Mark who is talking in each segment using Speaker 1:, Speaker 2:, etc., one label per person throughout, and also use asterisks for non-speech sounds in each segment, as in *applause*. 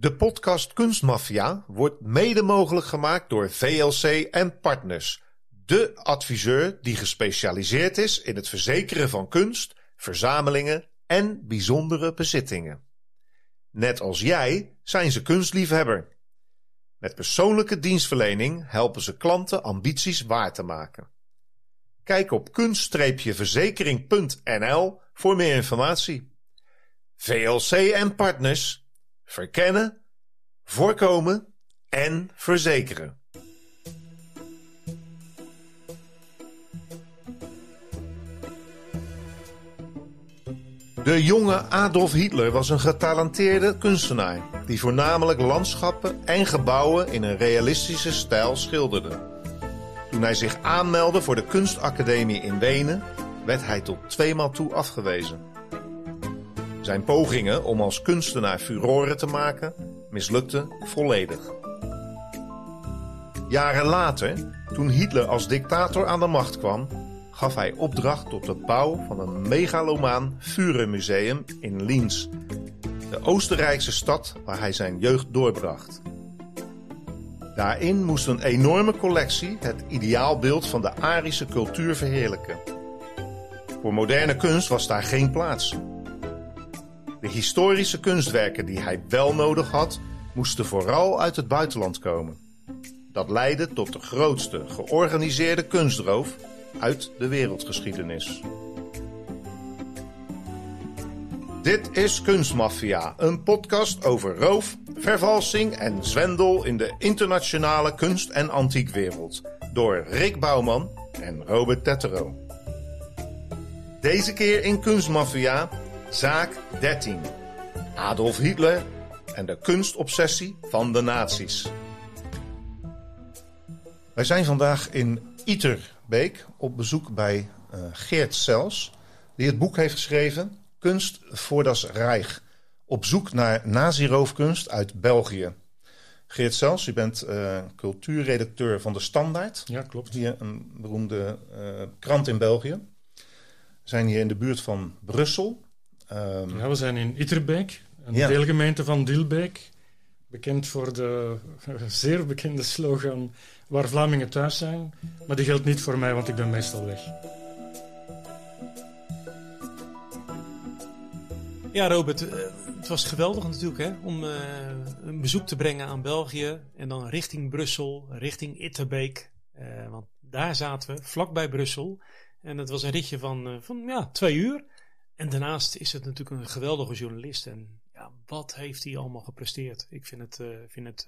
Speaker 1: De podcast Kunstmafia wordt mede mogelijk gemaakt door VLC en Partners, de adviseur die gespecialiseerd is in het verzekeren van kunst, verzamelingen en bijzondere bezittingen. Net als jij zijn ze kunstliefhebber. Met persoonlijke dienstverlening helpen ze klanten ambities waar te maken. Kijk op kunst-verzekering.nl voor meer informatie. VLC en partners verkennen, voorkomen en verzekeren. De jonge Adolf Hitler was een getalenteerde kunstenaar die voornamelijk landschappen en gebouwen in een realistische stijl schilderde. Toen hij zich aanmeldde voor de kunstacademie in Wenen, werd hij tot tweemaal toe afgewezen. Zijn pogingen om als kunstenaar furoren te maken mislukten volledig. Jaren later, toen Hitler als dictator aan de macht kwam, gaf hij opdracht tot de bouw van een megalomaan Führermuseum in Linz, de Oostenrijkse stad waar hij zijn jeugd doorbracht. Daarin moest een enorme collectie het ideaalbeeld van de Arische cultuur verheerlijken. Voor moderne kunst was daar geen plaats. De historische kunstwerken die hij wel nodig had, moesten vooral uit het buitenland komen. Dat leidde tot de grootste georganiseerde kunstroof uit de wereldgeschiedenis. Dit is Kunstmafia, een podcast over roof, vervalsing en zwendel in de internationale kunst- en antiekwereld. Door Rick Bouwman en Robert Tettero. Deze keer in Kunstmafia, zaak 13. Adolf Hitler en de kunstobsessie van de nazi's. Wij zijn vandaag in Iterbeek op bezoek bij uh, Geert Sels, die het boek heeft geschreven Kunst voor das Reich. Op zoek naar naziroofkunst uit België. Geert Sels, u bent uh, cultuurredacteur van De Standaard.
Speaker 2: Ja, klopt.
Speaker 1: Hier een beroemde uh, krant in België. We zijn hier in de buurt van Brussel.
Speaker 2: Um, ja, we zijn in Iterbeek, een ja. deelgemeente van Dilbeek. Bekend voor de zeer bekende slogan waar Vlamingen thuis zijn. Maar die geldt niet voor mij, want ik ben meestal weg.
Speaker 3: Ja, Robert, uh, het was geweldig natuurlijk hè, om uh, een bezoek te brengen aan België. En dan richting Brussel, richting Itterbeek. Uh, want daar zaten we, vlakbij Brussel. En het was een ritje van, van ja, twee uur. En daarnaast is het natuurlijk een geweldige journalist. En ja, wat heeft hij allemaal gepresteerd? Ik vind het, vind het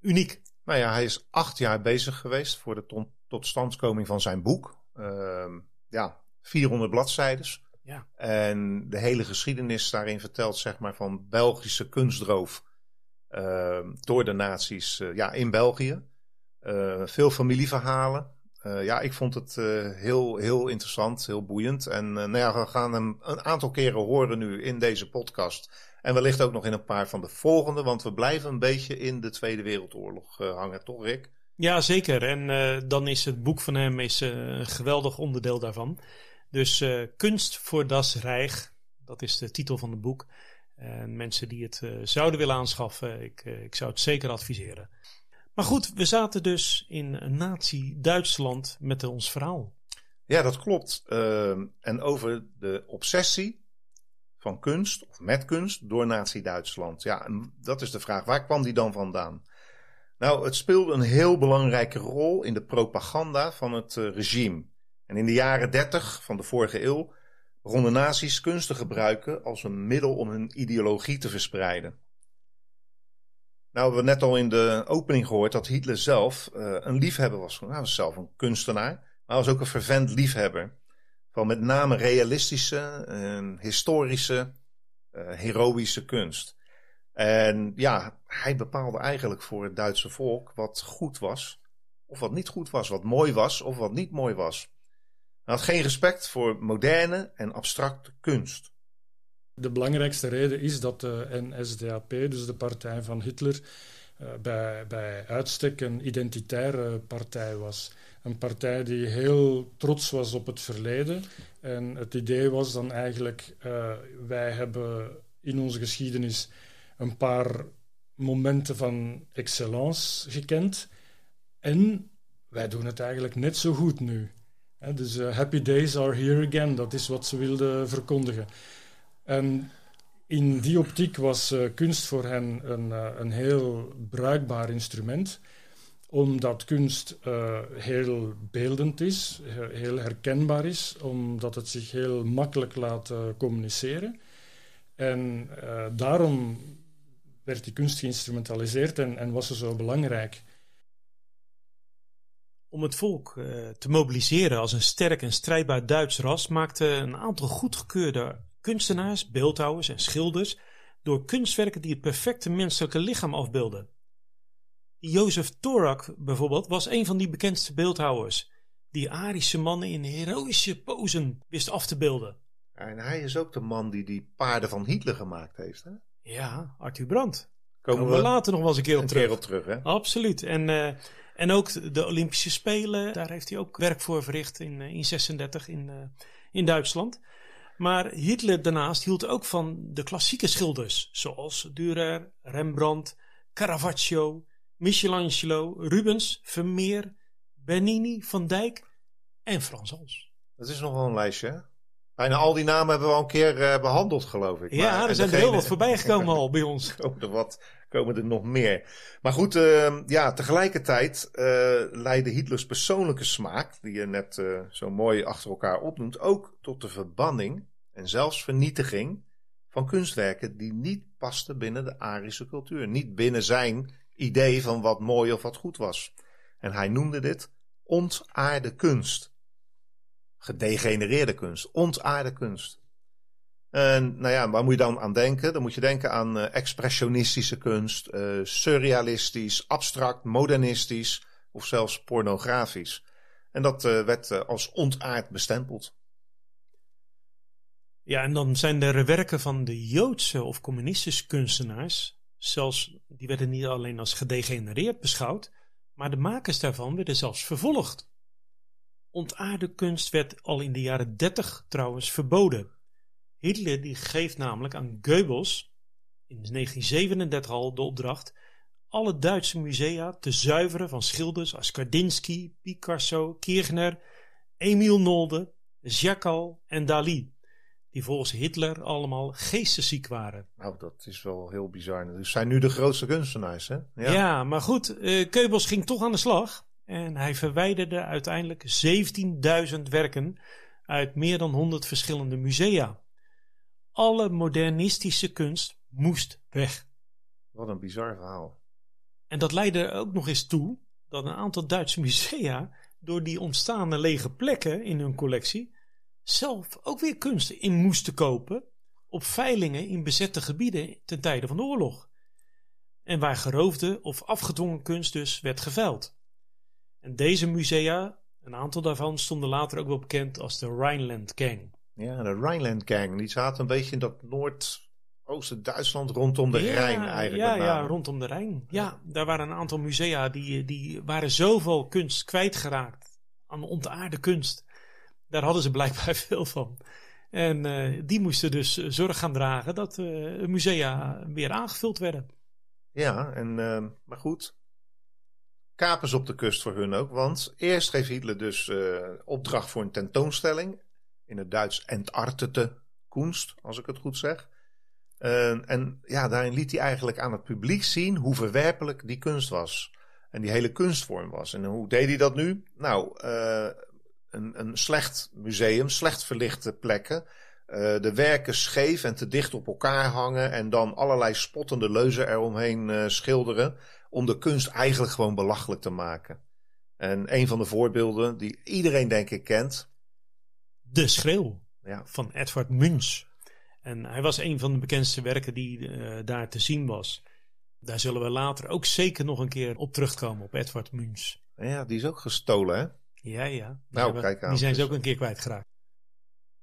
Speaker 3: uniek.
Speaker 1: Nou ja, hij is acht jaar bezig geweest voor de totstandkoming van zijn boek. Uh, ja, 400 bladzijden.
Speaker 3: Ja.
Speaker 1: En de hele geschiedenis daarin vertelt, zeg maar, van Belgische kunstroof uh, door de nazi's uh, ja, in België. Veel familieverhalen. Ja, ik vond het heel, heel interessant, heel boeiend. En nou ja, we gaan hem een aantal keren horen nu in deze podcast. En wellicht ook nog in een paar van de volgende, want we blijven een beetje in de Tweede Wereldoorlog hangen, toch Rick?
Speaker 3: Ja, zeker. En dan is het boek van hem is, een geweldig onderdeel daarvan. Dus uh, Kunst voor das Reich, dat is de titel van het boek. En mensen die het uh, zouden willen aanschaffen, ik, uh, ik zou het zeker adviseren. Maar goed, we zaten dus in Nazi-Duitsland met ons verhaal.
Speaker 1: Ja, dat klopt. Ehm, en over de obsessie van kunst, of met kunst, door Nazi-Duitsland. Ja, dat is de vraag. Waar kwam die dan vandaan? Nou, het speelde een heel belangrijke rol in de propaganda van het regime. En in de jaren 30 van de vorige eeuw begonnen nazi's kunst te gebruiken als een middel om hun ideologie te verspreiden. Nou hebben we net al in de opening gehoord dat Hitler zelf uh, een liefhebber was. Hij was zelf een kunstenaar, maar hij was ook een fervent liefhebber. Van met name realistische, uh, historische, uh, heroïsche kunst. En ja, hij bepaalde eigenlijk voor het Duitse volk wat goed was, of wat niet goed was, wat mooi was of wat niet mooi was. Hij had geen respect voor moderne en abstracte kunst.
Speaker 2: De belangrijkste reden is dat de NSDAP, dus de partij van Hitler, uh, bij, bij uitstek een identitaire partij was. Een partij die heel trots was op het verleden. En het idee was dan eigenlijk, uh, wij hebben in onze geschiedenis een paar momenten van excellence gekend. En wij doen het eigenlijk net zo goed nu. dus uh, happy days are here again, dat is wat ze wilden verkondigen. En in die optiek was uh, kunst voor hen een, uh, een heel bruikbaar instrument omdat kunst uh, heel beeldend is, heel herkenbaar is, omdat het zich heel makkelijk laat communiceren. En daarom werd die kunst geïnstrumentaliseerd en, en, was ze zo belangrijk.
Speaker 3: Om het volk te mobiliseren als een sterk en strijdbaar Duits ras maakten een aantal goedgekeurde kunstenaars, beeldhouwers en schilders door kunstwerken die het perfecte menselijke lichaam afbeelden. Jozef Torak bijvoorbeeld was een van die bekendste beeldhouwers, die Arische mannen in heroïsche posen wist af te beelden.
Speaker 1: En hij is ook de man die die paarden van Hitler gemaakt heeft, hè?
Speaker 3: Ja, Arthur Brandt. Komen, Komen we, later nog wel eens een keer op terug.
Speaker 1: Keer op terug hè?
Speaker 3: Absoluut. En, uh, en ook de Olympische Spelen, daar heeft hij ook werk voor verricht in 1936 in, uh, in, uh, in Duitsland. Maar Hitler daarnaast hield ook van de klassieke schilders, zoals Dürer, Rembrandt, Caravaggio, Michelangelo, Rubens, Vermeer, Bernini, Van Dijk en Frans Hals.
Speaker 1: Dat is nog wel een lijstje, hè? Bijna al die namen hebben we al een keer uh, behandeld, geloof ik.
Speaker 3: Ja, maar, er zijn er heel wat voorbij gekomen al bij ons. *laughs*
Speaker 1: komen, er wat, komen er nog meer. Maar goed, uh, ja, tegelijkertijd uh, leidde Hitlers persoonlijke smaak, die je net zo mooi achter elkaar opnoemt, ook tot de verbanning en zelfs vernietiging van kunstwerken die niet pasten binnen de Arische cultuur. Niet binnen zijn idee van wat mooi of wat goed was. En hij noemde dit ontaarde kunst. Gedegenereerde kunst, ontaarde kunst. En nou ja, waar moet je dan aan denken? Dan moet je denken aan uh, expressionistische kunst, uh, surrealistisch, abstract, modernistisch of zelfs pornografisch. En dat uh, werd als ontaard bestempeld.
Speaker 3: Ja, en dan zijn er werken van de Joodse of communistische kunstenaars Zelfs, die werden niet alleen als gedegenereerd beschouwd, maar de makers daarvan werden zelfs vervolgd. Ontaarde kunst werd al in de jaren 30 trouwens verboden. Hitler die geeft namelijk aan Goebbels in 1937 al de opdracht alle Duitse musea te zuiveren van schilders als Kandinsky, Picasso, Kirchner, Emil Nolde, Jacques en Dali die volgens Hitler allemaal geestesziek waren.
Speaker 1: Nou, dat is wel heel bizar. Dus zijn nu de grootste kunstenaars, hè?
Speaker 3: Ja, ja maar goed, uh, Keubels ging toch aan de slag. En hij verwijderde uiteindelijk 17.000 werken uit meer dan 100 verschillende musea. Alle modernistische kunst moest weg.
Speaker 1: Wat een bizar verhaal.
Speaker 3: En dat leidde er ook nog eens toe dat een aantal Duitse musea door die ontstaande lege plekken in hun collectie zelf ook weer kunst in moesten kopen op veilingen in bezette gebieden ten tijde van de oorlog. En waar geroofde of afgedwongen kunst dus werd geveild. En deze musea, een aantal daarvan stonden later ook wel bekend als de Rhineland Gang.
Speaker 1: Ja, de Rhineland Gang, die zaten een beetje in dat Noordoosten Duitsland rondom de Rijn eigenlijk.
Speaker 3: Ja, ja, rondom de Rijn. Ja, daar waren een aantal musea die, die waren zoveel kunst kwijtgeraakt aan ontaarde kunst daar hadden ze blijkbaar *laughs* veel van. En uh, die moesten dus eh, zorg gaan dragen dat uh, musea weer aangevuld werden.
Speaker 1: Ja, en, uh, maar goed. Kapers op de kust voor hun ook. Want eerst geeft Hitler dus opdracht voor een tentoonstelling. In het Duits Entartete Kunst, als ik het goed zeg. en ja, daarin liet hij eigenlijk aan het publiek zien hoe verwerpelijk die kunst was. En die hele kunstvorm was. En hoe deed hij dat nu? Nou, een, een slecht museum, slecht verlichte plekken. Uh, de werken scheef en te dicht op elkaar hangen en dan allerlei spottende leuzen eromheen uh, schilderen. Om de kunst eigenlijk gewoon belachelijk te maken. En een van de voorbeelden die iedereen denk ik kent.
Speaker 3: De Schreeuw ja. van Edvard Munch. En hij was een van de bekendste werken die uh, daar te zien was. Daar zullen we later ook zeker nog een keer op terugkomen, op Edvard Munch.
Speaker 1: Ja, die is ook gestolen hè?
Speaker 3: Ja, ja. Die,
Speaker 1: nou, hebben, kijk aan.
Speaker 3: die zijn ze ook een keer kwijtgeraakt.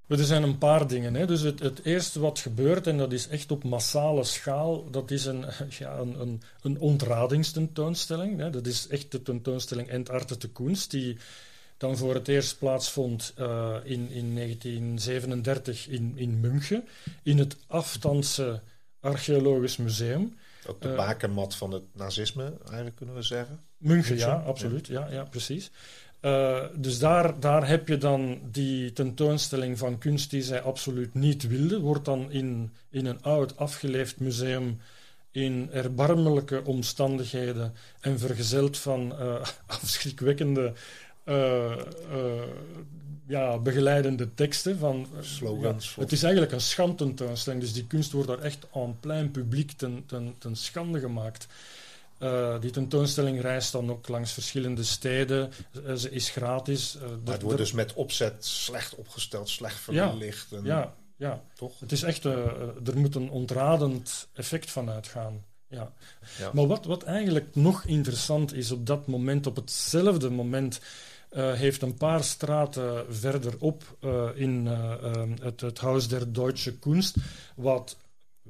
Speaker 2: Er zijn een paar dingen. Hè. Dus het, het, eerste wat gebeurt, en dat is echt op massale schaal, dat is een, *laughs* ja, een, een, een ontradingstentoonstelling. Hè. Dat is echt de tentoonstelling Entarte de Kunst, die dan voor het eerst plaatsvond uh, in, in 1937 in, in München, in het Afstandse Archeologisch Museum.
Speaker 1: Ook de
Speaker 2: Eh,
Speaker 1: bakermat van het nazisme, eigenlijk kunnen we zeggen.
Speaker 2: München, ja, absoluut. Ja, ja precies. Eh, dus daar, daar heb je dan die tentoonstelling van kunst die zij absoluut niet wilde. Wordt dan in, in een oud afgeleefd museum in erbarmelijke omstandigheden en vergezeld van eh, *laughs* afschrikwekkende eh, eh, ja, begeleidende teksten. Van, eh,
Speaker 1: Slogans.
Speaker 2: ja, het is eigenlijk een schandtentoonstelling, dus die kunst wordt daar echt en plein publiek ten, ten, ten schande gemaakt. Eh, die tentoonstelling reist dan ook langs verschillende steden. Eh, ze is gratis. Eh,
Speaker 1: Maar het wordt dus met opzet slecht opgesteld, slecht
Speaker 2: Ja,
Speaker 1: verlicht. en-
Speaker 2: ja, ja,
Speaker 1: Toch?
Speaker 2: het is echt, eh, eh, er moet een ontradend effect van uitgaan. Ja.
Speaker 1: Ja.
Speaker 2: Maar wat, wat eigenlijk nog interessant is op dat moment, op hetzelfde moment, eh, heeft een paar straten verderop eh, in eh, eh, het, het Huis der Deutsche Kunst, wat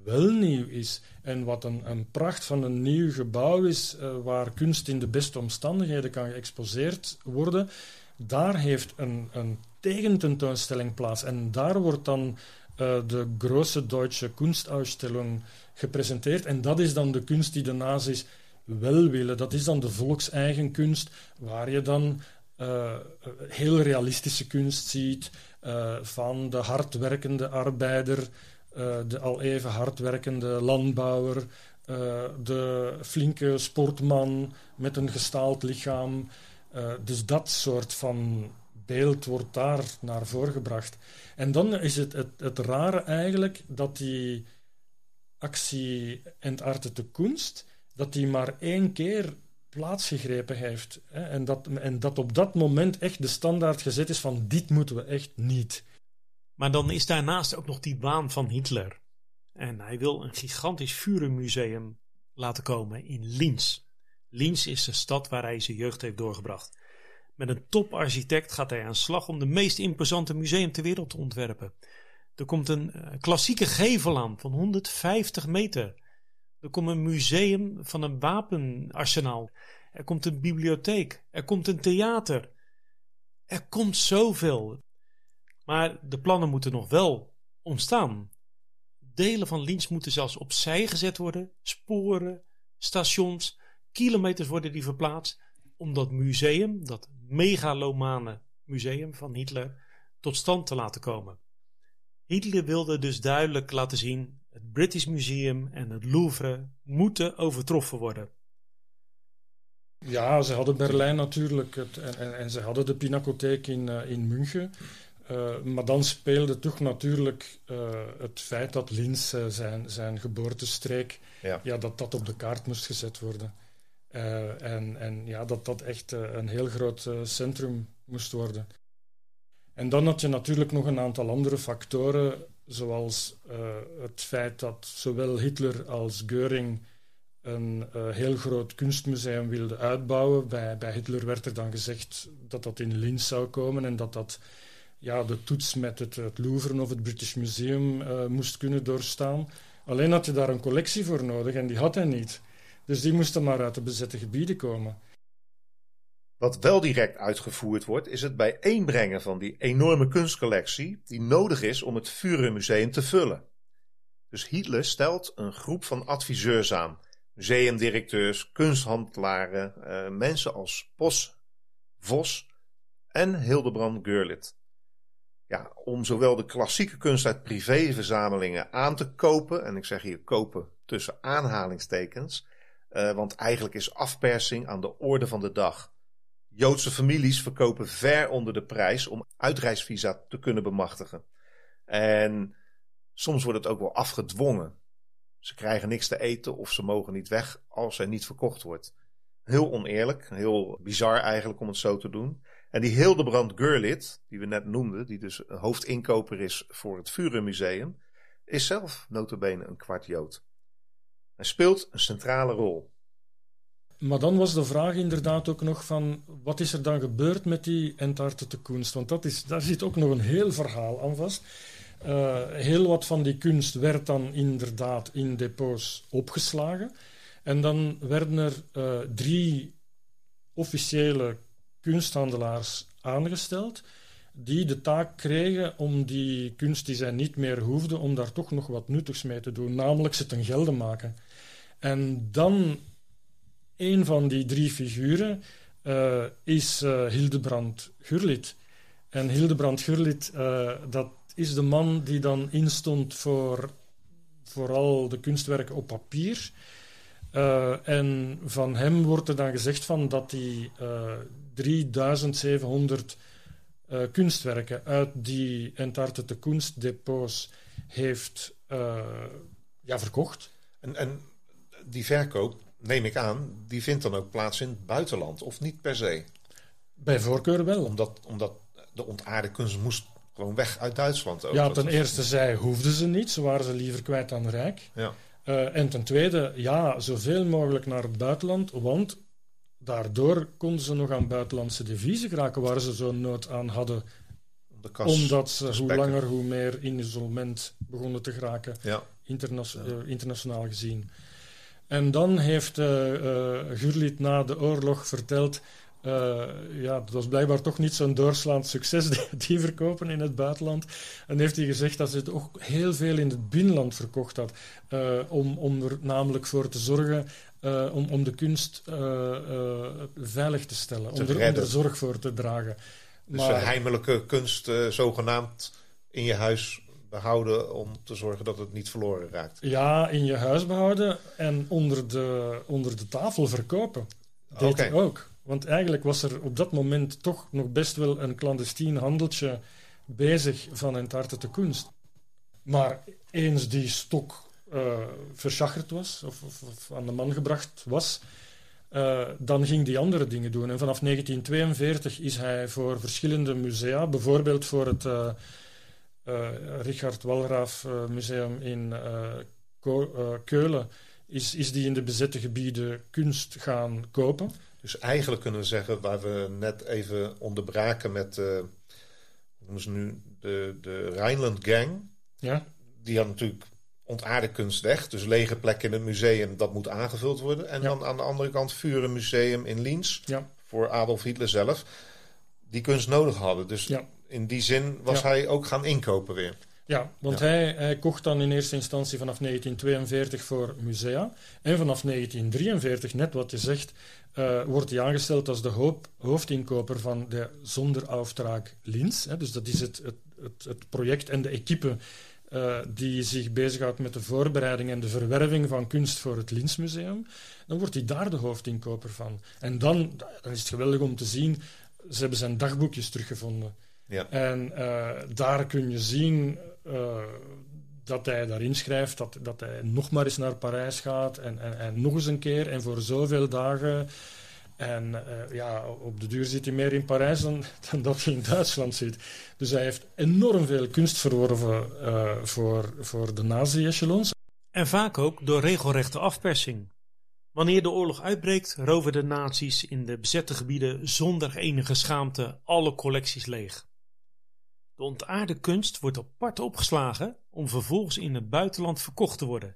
Speaker 2: wel nieuw is en wat een, een pracht van een nieuw gebouw is, waar kunst in de beste omstandigheden kan geëxposeerd worden, daar heeft een, een tegententoonstelling plaats. En daar wordt dan de grote Duitse Kunstausstellung gepresenteerd. En dat is dan de kunst die de nazi's wel willen. Dat is dan de volkseigen kunst, waar je dan eh, heel realistische kunst ziet eh, van de hardwerkende arbeider, eh, de al even hardwerkende landbouwer, de flinke sportman met een gestaald lichaam. Dus dat soort van beeld wordt daar naar voren gebracht. En dan is het, het, het rare eigenlijk dat die actie Entarte de Kunst, dat die maar één keer plaatsgegrepen heeft. Hè, en, dat, en dat op dat moment echt de standaard gezet is van dit moeten we echt niet.
Speaker 3: Maar dan is daarnaast ook nog die waan van Hitler. En hij wil een gigantisch vurenmuseum laten komen in Linz. Linz is de stad waar hij zijn jeugd heeft doorgebracht. Met een toparchitect gaat hij aan slag om de meest imposante museum ter wereld te ontwerpen. Er komt een eh, klassieke gevel aan van 150 meter. Er komt een museum van een wapenarsenaal. Er komt een bibliotheek. Er komt een theater. Er komt zoveel. Maar de plannen moeten nog wel ontstaan. Delen van Linz moeten zelfs opzij gezet worden. Sporen, stations, kilometers worden die verplaatst. Om dat museum, dat megalomane museum van Hitler, tot stand te laten komen. Hitler wilde dus duidelijk laten zien: het British Museum en het Louvre moeten overtroffen worden.
Speaker 2: Ja, ze hadden Berlijn natuurlijk het, en, en, en ze hadden de Pinacotheek in, eh, in München. Uh, maar dan speelde toch natuurlijk uh, het feit dat Linz uh, zijn, zijn geboortestreek,
Speaker 1: Ja.
Speaker 2: ja. dat dat op de kaart moest gezet worden. Uh, en, en ja, dat dat echt een heel groot centrum moest worden. En dan had je natuurlijk nog een aantal andere factoren, zoals het feit dat zowel Hitler als Göring een uh, heel groot kunstmuseum wilden uitbouwen. Bij, bij Hitler werd er dan gezegd dat dat in Linz zou komen en dat dat ja, de toets met het, Louvre of het British Museum uh, moest kunnen doorstaan. Alleen had je daar een collectie voor nodig en die had hij niet. Dus die moesten maar uit de bezette gebieden komen.
Speaker 1: Wat wel direct uitgevoerd wordt, is het bijeenbrengen van die enorme kunstcollectie die nodig is om het Führermuseum te vullen. Dus Hitler stelt een groep van adviseurs aan, museumdirecteurs, kunsthandelaren, uh, mensen als Pos, Vos en Hildebrand Görlitz. Ja, om zowel de klassieke kunst uit privéverzamelingen aan te kopen, en ik zeg hier kopen tussen aanhalingstekens, uh, want eigenlijk is afpersing aan de orde van de dag. Joodse families verkopen ver onder de prijs om uitreisvisa te kunnen bemachtigen. En soms wordt het ook wel afgedwongen. Ze krijgen niks te eten of ze mogen niet weg als er niet verkocht wordt. Heel oneerlijk, heel bizar eigenlijk om het zo te doen. En die Hildebrand Görlitz, die we net noemden, die dus hoofdinkoper is voor het Vurenmuseum, is zelf notabene een kwart Jood. Hij speelt een centrale rol.
Speaker 2: Maar dan was de vraag inderdaad ook nog van, wat is er dan gebeurd met die entartete kunst? Want dat is, daar zit ook nog een heel verhaal aan vast. Uh, heel wat van die kunst werd dan inderdaad in depots opgeslagen. En dan werden er uh, drie officiële kunsthandelaars aangesteld die de taak kregen om die kunst die zij niet meer hoefden, om daar toch nog wat nuttigs mee te doen, namelijk ze ten gelde maken. En dan een van die drie figuren uh, is uh, Hildebrand Gurlit. En Hildebrand Gurlit, uh, dat is de man die dan instond voor vooral de kunstwerken op papier. en van hem wordt er dan gezegd van dat hij 3700 kunstwerken uit die Entartete kunstdepots heeft ja, verkocht.
Speaker 1: En, en die verkoop, neem ik aan, die vindt dan ook plaats in het buitenland, of niet per se?
Speaker 2: Bij voorkeur wel.
Speaker 1: Omdat, omdat de ontaarde kunst moest gewoon weg uit Duitsland. Ook.
Speaker 2: Ja, ten eerste, zij hoefden ze niet, ze waren ze liever kwijt dan rijk.
Speaker 1: Ja.
Speaker 2: Uh, en ten tweede, ja, zoveel mogelijk naar het buitenland, want daardoor konden ze nog aan buitenlandse deviezen geraken waar ze zo'n nood aan hadden. Omdat ze hoe langer hoe meer in isolement begonnen te geraken,
Speaker 1: ja.
Speaker 2: interna ja. uh, internationaal gezien. En dan heeft uh, uh, Gurliet na de oorlog verteld. Uh, ja, dat was blijkbaar toch niet zo'n doorslaand succes, *laughs* die, die, verkopen in het buitenland. En heeft hij gezegd dat ze het ook heel veel in het binnenland verkocht had. om, om er namelijk voor te zorgen om, om de kunst veilig te stellen.
Speaker 1: Te
Speaker 2: om, er, om er zorg voor te dragen.
Speaker 1: Dus maar, heimelijke kunst, zogenaamd, in je huis behouden om te zorgen dat het niet verloren raakt.
Speaker 2: Ja, in je huis behouden en onder de, onder de tafel verkopen. Deed okay. ook. Want eigenlijk was er op dat moment toch nog best wel een clandestien handeltje bezig van entartete kunst. Maar eens die stok uh, verschacherd was, of, of, of, aan de man gebracht was, uh, dan ging hij andere dingen doen. En vanaf 1942 is hij voor verschillende musea, bijvoorbeeld voor het... Uh, Richard Walraaf uh, Museum in uh, Keulen is, is die in de bezette gebieden kunst gaan kopen.
Speaker 1: Dus eigenlijk kunnen we zeggen, waar we net even onderbraken met hoe noemen ze nu, de, de Rijnland Gang.
Speaker 2: Ja.
Speaker 1: Die had natuurlijk ontaarde kunst weg. Dus lege plekken in het museum, dat moet aangevuld worden. En ja. dan aan de andere kant Vuren Museum in Liens.
Speaker 2: Ja.
Speaker 1: Voor Adolf Hitler zelf. Die kunst nodig hadden. Dus
Speaker 2: ja
Speaker 1: in die zin was ja. hij ook gaan inkopen weer.
Speaker 2: Ja, want ja. Hij, hij, kocht dan in eerste instantie vanaf 1942 voor musea. En vanaf 1943, net wat je zegt, uh, wordt hij aangesteld als de hoop, hoofdinkoper van de Zonderauftrag Linz. Hè, dus dat is het, het, het, het, project en de equipe uh, die zich bezighoudt met de voorbereiding en de verwerving van kunst voor het Linzmuseum. Dan wordt hij daar de hoofdinkoper van. En dan, dan is het geweldig om te zien, ze hebben zijn dagboekjes teruggevonden.
Speaker 1: Ja.
Speaker 2: En uh, daar kun je zien uh, dat hij daarin schrijft dat, dat hij nog maar eens naar Parijs gaat en, en, en nog eens een keer en voor zoveel dagen. En uh, ja, op de duur zit hij meer in Parijs dan, *laughs* dan dat hij in Duitsland zit. Dus hij heeft enorm veel kunst verworven voor, voor de nazi-echelons.
Speaker 3: En vaak ook door regelrechte afpersing. Wanneer de oorlog uitbreekt, roven de nazi's in de bezette gebieden zonder enige schaamte alle collecties leeg. De ontaarde kunst wordt apart opgeslagen om vervolgens in het buitenland verkocht te worden.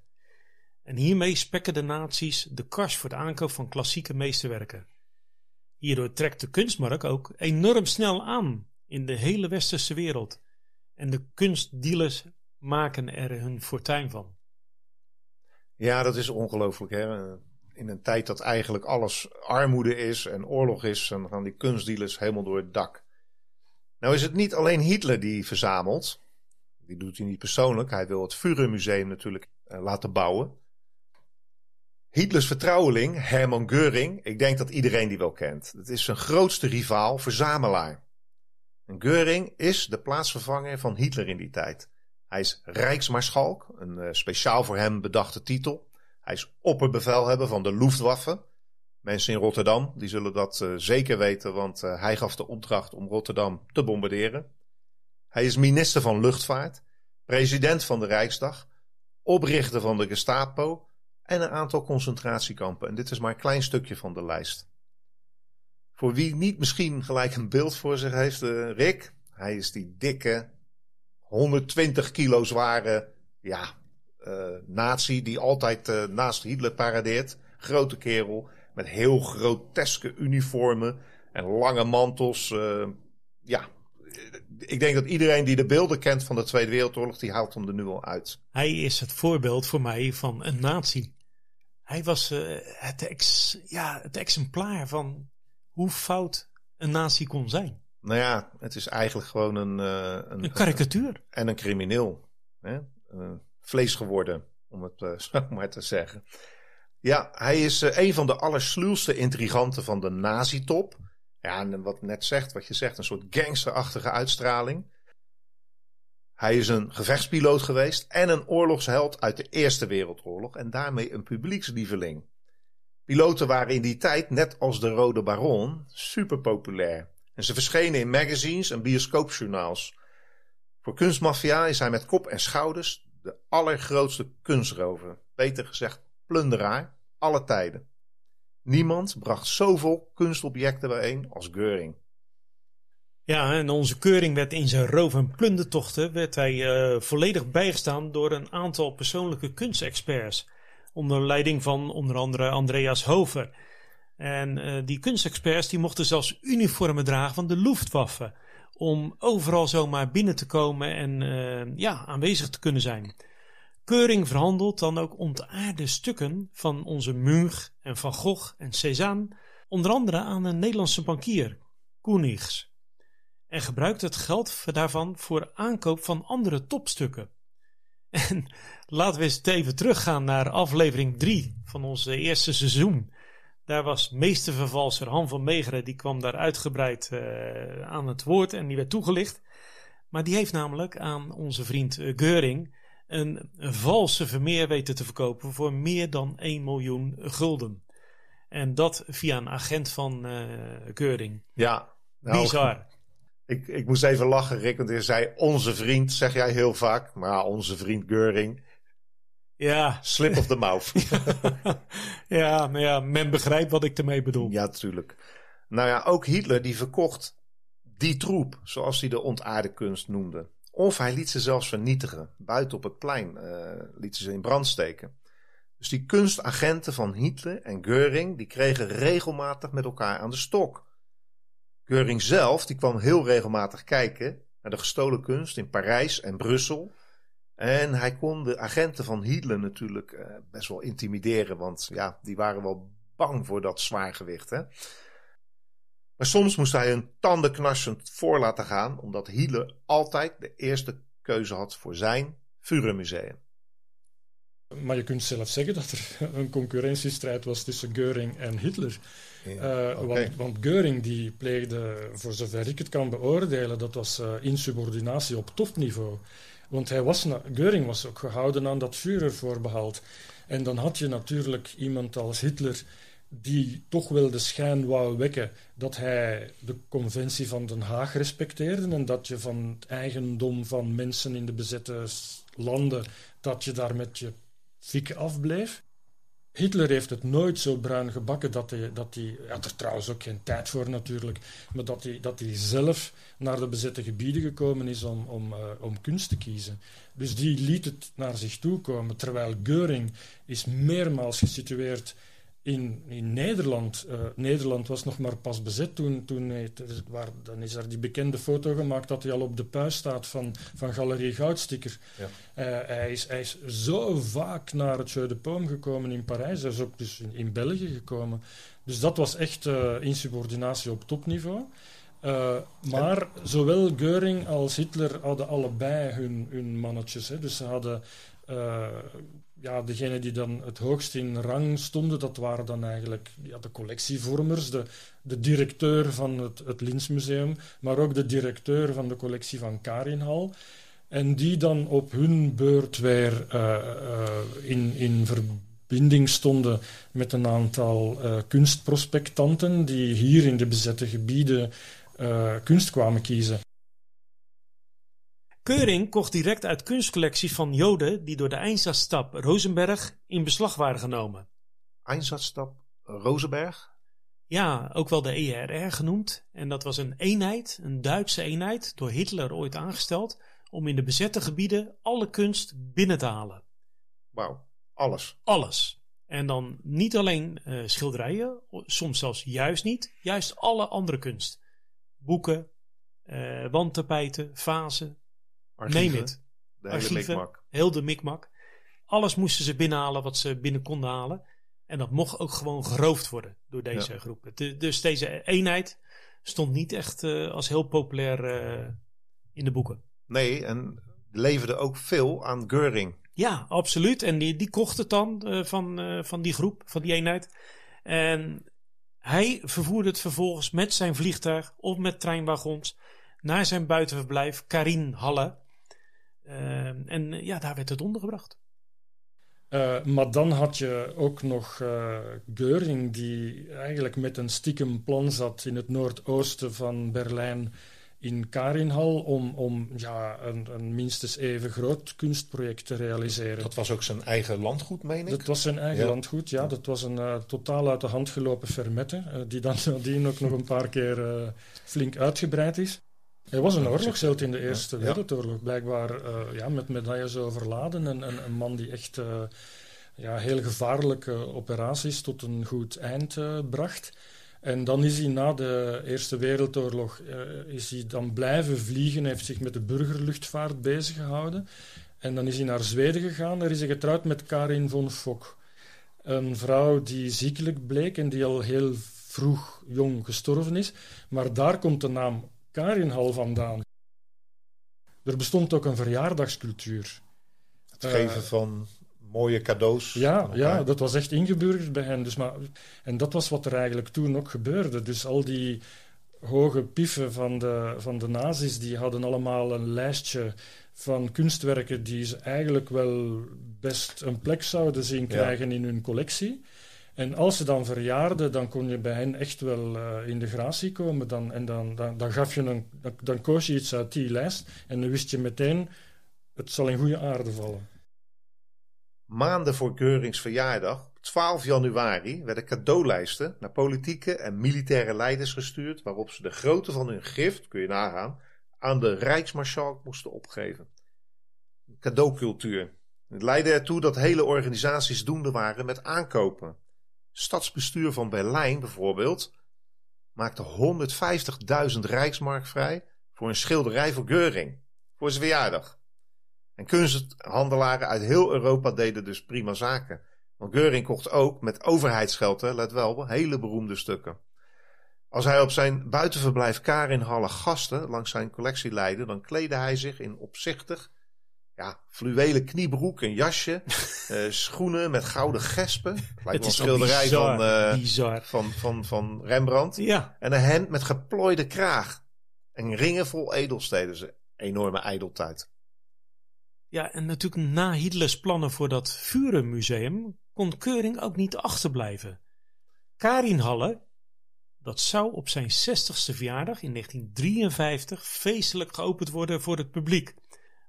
Speaker 3: En hiermee spekken de naties de kars voor de aankoop van klassieke meesterwerken. Hierdoor trekt de kunstmarkt ook enorm snel aan in de hele westerse wereld. En de kunstdealers maken er hun fortuin van.
Speaker 1: Ja, dat is ongelooflijk. Hè? In een tijd dat eigenlijk alles armoede is en oorlog is, dan gaan die kunstdealers helemaal door het dak. Nou is het niet alleen Hitler die verzamelt. Die doet hij niet persoonlijk. Hij wil het Führermuseum natuurlijk uh, laten bouwen. Hitlers vertrouweling, Hermann Göring, ik denk dat iedereen die wel kent. Het is zijn grootste rivaal, verzamelaar. Göring is de plaatsvervanger van Hitler in die tijd. Hij is Rijksmaarschalk, een uh, speciaal voor hem bedachte titel. Hij is opperbevelhebber van de Luftwaffe, Mensen in Rotterdam die zullen dat uh, zeker weten, want uh, hij gaf de opdracht om Rotterdam te bombarderen. Hij is minister van Luchtvaart, president van de Rijksdag, oprichter van de Gestapo en een aantal concentratiekampen. En dit is maar een klein stukje van de lijst. Voor wie niet misschien gelijk een beeld voor zich heeft, uh, Rick, hij is die dikke, 120 kilo zware, ja, nazi die altijd naast Hitler paradeert. Grote kerel met heel groteske uniformen en lange mantels. Uh, ja, ik denk dat iedereen die de beelden kent van de Tweede Wereldoorlog, die haalt hem er nu al uit.
Speaker 3: Hij is het voorbeeld voor mij van een nazi. hij was uh, het, ex, ja, het exemplaar van hoe fout een natie kon zijn.
Speaker 1: Nou ja, het is eigenlijk gewoon een...
Speaker 3: Uh, een, een karikatuur.
Speaker 1: en een crimineel. Hè? vlees geworden, om het *laughs* zo maar te zeggen. Ja, hij is een van de allersluwste intriganten van de nazi-top. Ja, en wat net zegt, wat je zegt, een soort gangsterachtige uitstraling. Hij is een gevechtspiloot geweest en een oorlogsheld uit de Eerste Wereldoorlog en daarmee een publiekslieveling. Piloten waren in die tijd, net als de Rode Baron, super populair. En ze verschenen in magazines en bioscoopjournaals. Voor kunstmafia is hij met kop en schouders de allergrootste kunstrover. Beter gezegd, plunderaar, alle tijden. Niemand bracht zoveel kunstobjecten bijeen als Geuring.
Speaker 3: Ja, en onze keuring werd in zijn roof- en plundertochten werd hij uh, volledig bijgestaan door een aantal persoonlijke kunstexperts. Onder leiding van onder andere Andreas Hover. En uh, die kunstexperts die mochten zelfs uniformen dragen van de Luftwaffe. Om overal zomaar binnen te komen en uh, ja, aanwezig te kunnen zijn. Keuring verhandelt dan ook ontaarde stukken van onze Munch en Van Gogh en Cézanne. Onder andere aan een Nederlandse bankier, Koenigs en gebruikt het geld daarvan voor aankoop van andere topstukken. *laughs* En laten we eens even teruggaan naar aflevering 3 van onze eerste seizoen. Daar was meestervervalser Han van Megeren, die kwam daar uitgebreid uh, aan het woord en die werd toegelicht. Maar die heeft namelijk aan onze vriend uh, Geuring een, een valse vermeer weten te verkopen voor meer dan 1 miljoen gulden. En dat via een agent van uh, Geuring.
Speaker 1: Ja,
Speaker 3: nou, bizar.
Speaker 1: Ik, ik moest even lachen, Rick, want je zei onze vriend, zeg jij heel vaak. Maar onze vriend Geuring.
Speaker 3: Ja.
Speaker 1: Slip of the *laughs* mouth.
Speaker 3: ja, maar ja, men begrijpt wat ik ermee bedoel.
Speaker 1: Ja, natuurlijk. Nou ja, ook Hitler die verkocht die troep, zoals hij de ontaarde kunst noemde. Of hij liet ze zelfs vernietigen. Buiten op het plein uh, liet ze in brand steken. Dus die kunstagenten van Hitler en Geuring, die kregen regelmatig met elkaar aan de stok. Geuring zelf die kwam heel regelmatig kijken naar de gestolen kunst in Parijs en Brussel. En hij kon de agenten van Hitler natuurlijk uh, best wel intimideren, want ja, die waren wel bang voor dat zwaargewicht. Hè? Maar soms moest hij een tandenknarsend voor laten gaan, omdat Hitler altijd de eerste keuze had voor zijn Führermuseum.
Speaker 2: Maar je kunt zelf zeggen dat er *laughs* een concurrentiestrijd was tussen Geuring en Hitler. Ja, uh, want, want Geuring die pleegde, voor zover ik het kan beoordelen, dat was uh, insubordinatie op topniveau. Want hij was Geuring was ook gehouden aan dat Führervoorbehoud. En dan had je natuurlijk iemand als Hitler die toch wel de schijn wou wekken dat hij de conventie van Den Haag respecteerde en dat je van het eigendom van mensen in de bezette landen, dat je daar met je fik afbleef. Hitler heeft het nooit zo bruin gebakken dat hij, dat hij had er trouwens ook geen tijd voor natuurlijk, maar dat hij, dat hij zelf naar de bezette gebieden gekomen is om, om, uh, om kunst te kiezen. Dus die liet het naar zich toe komen, terwijl Geuring is meermaals gesitueerd in, in Nederland. Uh, Nederland was nog maar pas bezet toen. toen hij, waar, dan is er die bekende foto gemaakt dat hij al op de puis staat van, van Galerie Goudsticker. Ja. Uh, hij, is, hij is zo vaak naar het Jeu de Paume gekomen in Parijs. Hij is ook dus in, in België gekomen. Dus dat was echt uh, insubordinatie op topniveau. maar zowel Geuring als Hitler hadden allebei hun, hun mannetjes. Hè. Dus ze hadden ja, degenen die dan het hoogst in rang stonden, dat waren dan eigenlijk ja, de collectievormers, de, de directeur van het, het Linsmuseum, maar ook de directeur van de collectie van Karinhal. En die dan op hun beurt weer uh, uh, in, in verbinding stonden met een aantal uh, kunstprospectanten die hier in de bezette gebieden kunst kwamen kiezen.
Speaker 3: Keuring kocht direct uit kunstcollectie van Joden die door de Einsatzstab Rosenberg in beslag waren genomen.
Speaker 1: Einsatzstab Rosenberg?
Speaker 3: Ja, ook wel de ERR genoemd. En dat was een eenheid, een Duitse eenheid, door Hitler ooit aangesteld om in de bezette gebieden alle kunst binnen te halen.
Speaker 1: Wauw, alles?
Speaker 3: Alles. En dan niet alleen uh, schilderijen, soms zelfs juist niet, juist alle andere kunst. Boeken, uh, wandtapijten, vazen,
Speaker 1: Archieven,
Speaker 3: Neem het.
Speaker 1: De hele mikmak.
Speaker 3: Heel de mikmak. Alles moesten ze binnenhalen wat ze binnen konden halen. En dat mocht ook gewoon geroofd worden door deze
Speaker 1: Ja.
Speaker 3: groepen. De- dus deze eenheid stond niet echt eh, als heel populair eh, in de boeken.
Speaker 1: Nee, en leverde ook veel aan Göring.
Speaker 3: Ja, absoluut. En die, die kocht het dan eh, van, van die groep, van die eenheid. En hij vervoerde het vervolgens met zijn vliegtuig of met treinwagons naar zijn buitenverblijf Karinhalle. Eh, en eh, ja, daar werd het ondergebracht.
Speaker 2: Eh, maar dan had je ook nog eh Geuring, die eigenlijk met een stiekem plan zat in het noordoosten van Berlijn in Karinhal om, om ja, een, een minstens even groot kunstproject te realiseren.
Speaker 1: Dat was ook zijn eigen landgoed, meen ik.
Speaker 2: Dat was zijn eigen
Speaker 1: Ja.
Speaker 2: landgoed, ja. Dat was een eh, totaal uit de hand gelopen fermette, die dan *laughs* nadien ook nog een paar keer eh, flink uitgebreid is. Hij was een oorlogsheld in de Eerste. Wereldoorlog, blijkbaar eh, ja, met medailles overladen. En, en een man die echt eh, ja, heel gevaarlijke operaties tot een goed eind eh, bracht. En dan is hij na de Eerste Wereldoorlog eh, is hij dan blijven vliegen, heeft zich met de burgerluchtvaart bezig gehouden. En dan is hij naar Zweden gegaan. Daar is hij getrouwd met Karin von Fock. Een vrouw die ziekelijk bleek en die al heel vroeg jong gestorven is. Maar daar komt de naam Karinhal vandaan. Er bestond ook een verjaardagscultuur.
Speaker 1: Het geven
Speaker 2: eh,
Speaker 1: van mooie cadeaus.
Speaker 2: Ja, ja, dat was echt ingeburgerd bij hen. Dus maar, en dat was wat er eigenlijk toen ook gebeurde. Dus al die hoge pieven van de, van de nazi's, die hadden allemaal een lijstje van kunstwerken die ze eigenlijk wel best een plek zouden zien
Speaker 1: Ja.
Speaker 2: krijgen in hun collectie. En als ze dan verjaarden, dan kon je bij hen echt wel eh, in de gratie komen. Dan, en dan, dan, gaf je een, dan, koos je iets uit die lijst en dan wist je meteen, het zal in goede aarde vallen.
Speaker 1: Maanden voor Geurings verjaardag, 12 januari, werden cadeaulijsten naar politieke en militaire leiders gestuurd, waarop ze de grootte van hun gift, kun je nagaan, aan de Rijksmarschalk moesten opgeven. Cadeaucultuur. Het leidde ertoe dat hele organisaties doende waren met aankopen. Stadsbestuur van Berlijn bijvoorbeeld maakte 150.000 Rijksmark vrij voor een schilderij voor Geuring, voor zijn verjaardag. En kunsthandelaren uit heel Europa deden dus prima zaken. Want Geuring kocht ook met overheidsgeld, let wel, hele beroemde stukken. Als hij op zijn buitenverblijf Karinhalle gasten langs zijn collectie leidde, dan kleedde hij zich in opzichtig, ja, fluwelen kniebroek, een jasje, *laughs* eh, schoenen met gouden gespen. Lijkt wel een schilderij
Speaker 3: bizar,
Speaker 1: van, eh, van, van, van Rembrandt.
Speaker 3: Ja,
Speaker 1: En een hemd met geplooide kraag. En ringen vol edelsteden. Enorme ijdeltijd.
Speaker 3: Ja, en natuurlijk na Hitlers plannen voor dat Vurenmuseum kon Keuring ook niet achterblijven. Karinhalle, dat zou op zijn 60ste verjaardag in 1953 feestelijk geopend worden voor het publiek.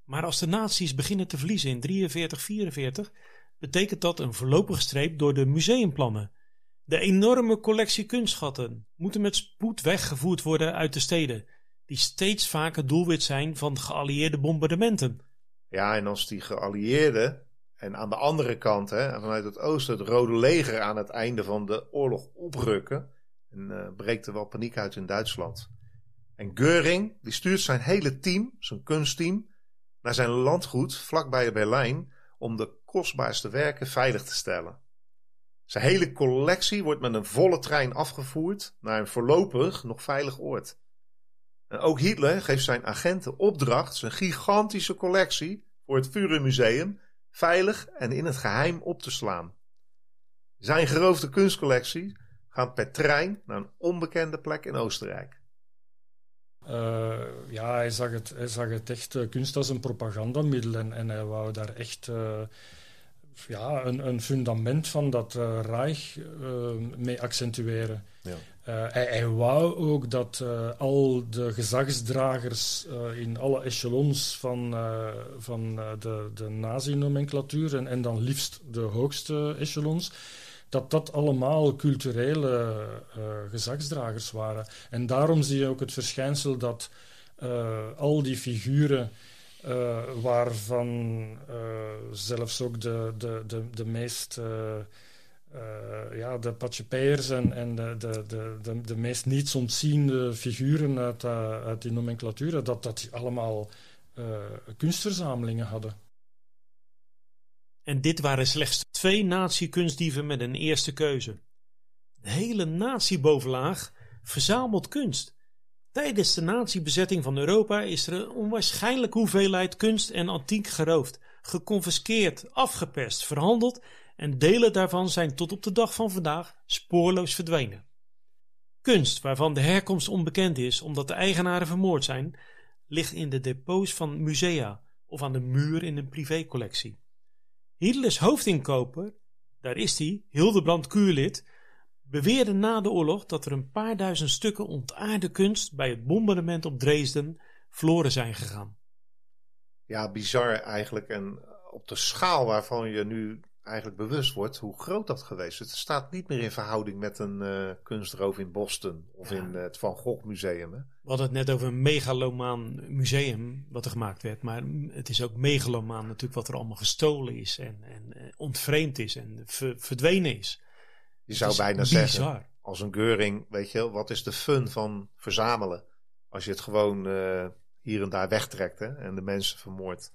Speaker 3: Maar als de nazi's beginnen te verliezen in 43, 44, betekent dat een voorlopige streep door de museumplannen. De enorme collectie kunstschatten moeten met spoed weggevoerd worden uit de steden, die steeds vaker doelwit zijn van geallieerde bombardementen.
Speaker 1: Ja, en als die geallieerden en aan de andere kant, hè, vanuit het oosten, het Rode Leger aan het einde van de oorlog oprukken, en eh, breekt er wel paniek uit in Duitsland. En Göring, die stuurt zijn hele team, zijn kunstteam, naar zijn landgoed vlakbij Berlijn om de kostbaarste werken veilig te stellen. Zijn hele collectie wordt met een volle trein afgevoerd naar een voorlopig nog veilig oord. En ook Hitler geeft zijn agenten opdracht zijn gigantische collectie voor het Führermuseum veilig en in het geheim op te slaan. Zijn geroofde kunstcollectie gaat per trein naar een onbekende plek in Oostenrijk.
Speaker 2: Eh, ja, hij zag, het, hij zag het echt eh, kunst als een propagandamiddel en, en hij wou daar echt eh, ja, een, een fundament van dat Reich mee accentueren.
Speaker 1: Ja.
Speaker 2: Hij, hij wou ook dat al de gezagsdragers in alle echelons van, van de, de nazi-nomenclatuur en, en dan liefst de hoogste echelons, dat dat allemaal culturele eh, gezagsdragers waren. En daarom zie je ook het verschijnsel dat eh, al die figuren, eh, waarvan zelfs ook de, de, de, de meest. ja, de patjepeers en, en de, de, de, de, de meest niets ontziende figuren uit, die nomenclatuur, dat, dat die allemaal kunstverzamelingen hadden.
Speaker 3: En dit waren slechts twee nazi-kunstdieven met een eerste keuze. De hele nazi-bovenlaag verzamelt kunst. Tijdens de nazi-bezetting van Europa is er een onwaarschijnlijke hoeveelheid kunst en antiek geroofd, geconfiskeerd, afgeperst, verhandeld en delen daarvan zijn tot op de dag van vandaag spoorloos verdwenen. Kunst waarvan de herkomst onbekend is omdat de eigenaren vermoord zijn, ligt in de depots van musea of aan de muur in een privécollectie. Hitlers hoofdinkoper, daar is hij, Hildebrand Kuurlid, beweerde na de oorlog dat er een paar duizend stukken ontaarde kunst bij het bombardement op Dresden verloren zijn gegaan.
Speaker 1: Ja, bizar eigenlijk. En op de schaal waarvan je nu eigenlijk bewust wordt hoe groot dat geweest is. Het staat niet meer in verhouding met een uh, kunstroof in Boston of in uh, het Van Gogh Museum. Hè?
Speaker 3: We hadden het net over een megalomaan museum wat er gemaakt werd. Maar het is ook megalomaan natuurlijk wat er allemaal gestolen is en, en uh, ontvreemd is en ver, verdwenen is.
Speaker 1: Je zou bijna bizar. zeggen, als een Geuring, weet je wat is de fun van verzamelen? Als je het gewoon hier en daar wegtrekt hè, en de mensen vermoordt.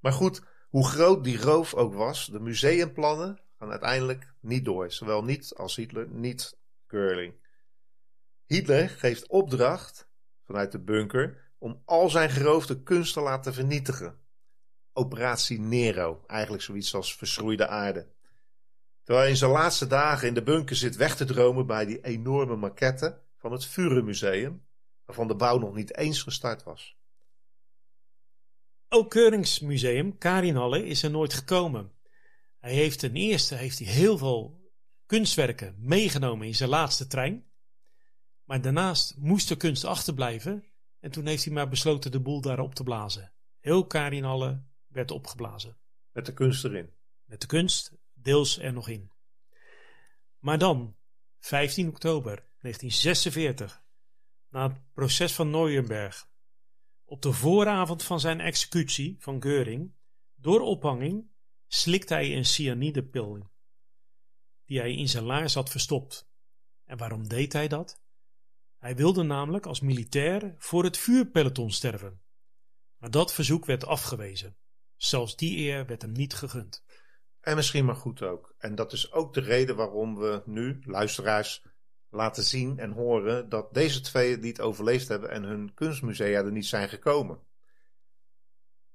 Speaker 1: Maar goed, hoe groot die roof ook was, de museumplannen gaan uiteindelijk niet door. Zowel niet als Hitler, niet Curling. Hitler geeft opdracht vanuit de bunker om al zijn geroofde kunst te laten vernietigen. Operatie Nero, eigenlijk zoiets als verschroeide aarde. Terwijl hij in zijn laatste dagen in de bunker zit weg te dromen bij die enorme maquette van het Führermuseum, waarvan de bouw nog niet eens gestart was.
Speaker 3: Ook Keuringsmuseum, Karinhalle, is er nooit gekomen. Hij heeft ten eerste heeft hij heel veel kunstwerken meegenomen in zijn laatste trein. Maar daarnaast moest de kunst achterblijven. En toen heeft hij maar besloten de boel daarop te blazen. Heel Karinhalle werd opgeblazen.
Speaker 1: Met de kunst erin.
Speaker 3: Met de kunst, deels er nog in. Maar dan, 15 oktober 1946, na het proces van Neuenberg, op de vooravond van zijn executie van Geuring, door ophanging, slikt hij een cyanidepil die hij in zijn laars had verstopt. En waarom deed hij dat? Hij wilde namelijk als militair voor het vuurpeloton sterven. Maar dat verzoek werd afgewezen. Zelfs die eer werd hem niet gegund.
Speaker 1: En misschien maar goed ook. En dat is ook de reden waarom we nu, luisteraars, laten zien en horen dat deze twee niet overleefd hebben en hun kunstmusea er niet zijn gekomen.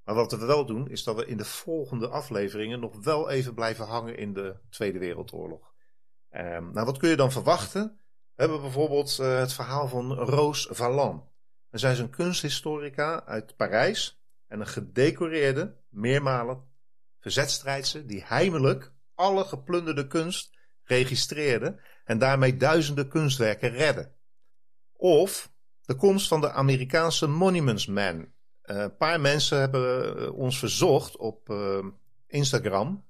Speaker 1: Maar wat we wel doen, is dat we in de volgende afleveringen nog wel even blijven hangen in de Tweede Wereldoorlog. Um, nou, wat kun je dan verwachten? We hebben bijvoorbeeld uh, het verhaal van Rose Valland. Zij is een kunsthistorica uit Parijs en een gedecoreerde, meermalen verzetstrijdse die heimelijk alle geplunderde kunst registreerde en daarmee duizenden kunstwerken redden. Of de komst van de Amerikaanse Monuments Man. Eh, een paar mensen hebben eh, ons verzocht op uh, Instagram,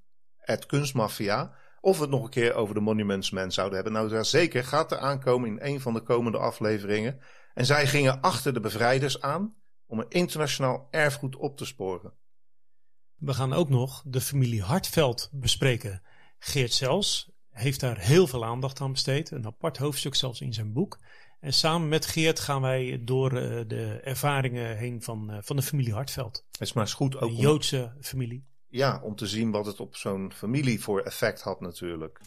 Speaker 1: kunstmafia, of we het nog een keer over de Monuments Man zouden hebben. Nou, zeker gaat er aankomen in een van de komende afleveringen. En zij gingen achter de bevrijders aan om een internationaal erfgoed op te sporen.
Speaker 3: We gaan ook nog de familie Hartveld bespreken. Geert Zels heeft daar heel veel aandacht aan besteed. Een apart hoofdstuk zelfs in zijn boek. En samen met Geert gaan wij door uh, de ervaringen heen van, uh, van de familie Hartveld.
Speaker 1: Het is maar eens goed ook.
Speaker 3: Een Joodse familie.
Speaker 1: Ja, om te zien wat het op zo'n familie voor effect had natuurlijk.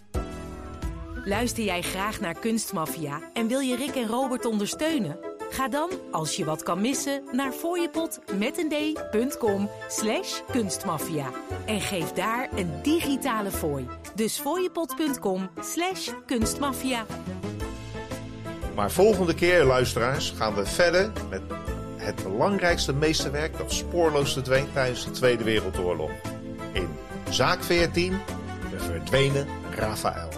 Speaker 4: Luister jij graag naar Kunstmafia en wil je Rick en Robert ondersteunen? Ga dan, als je wat kan missen, naar fooiepot.com slash kunstmafia. En geef daar een digitale fooi. Dus fooiepot.com slash kunstmafia.
Speaker 1: Maar volgende keer, luisteraars, gaan we verder met het belangrijkste meesterwerk dat spoorloos verdween tijdens de Tweede Wereldoorlog. In Zaak 14, de verdwenen Raphaël.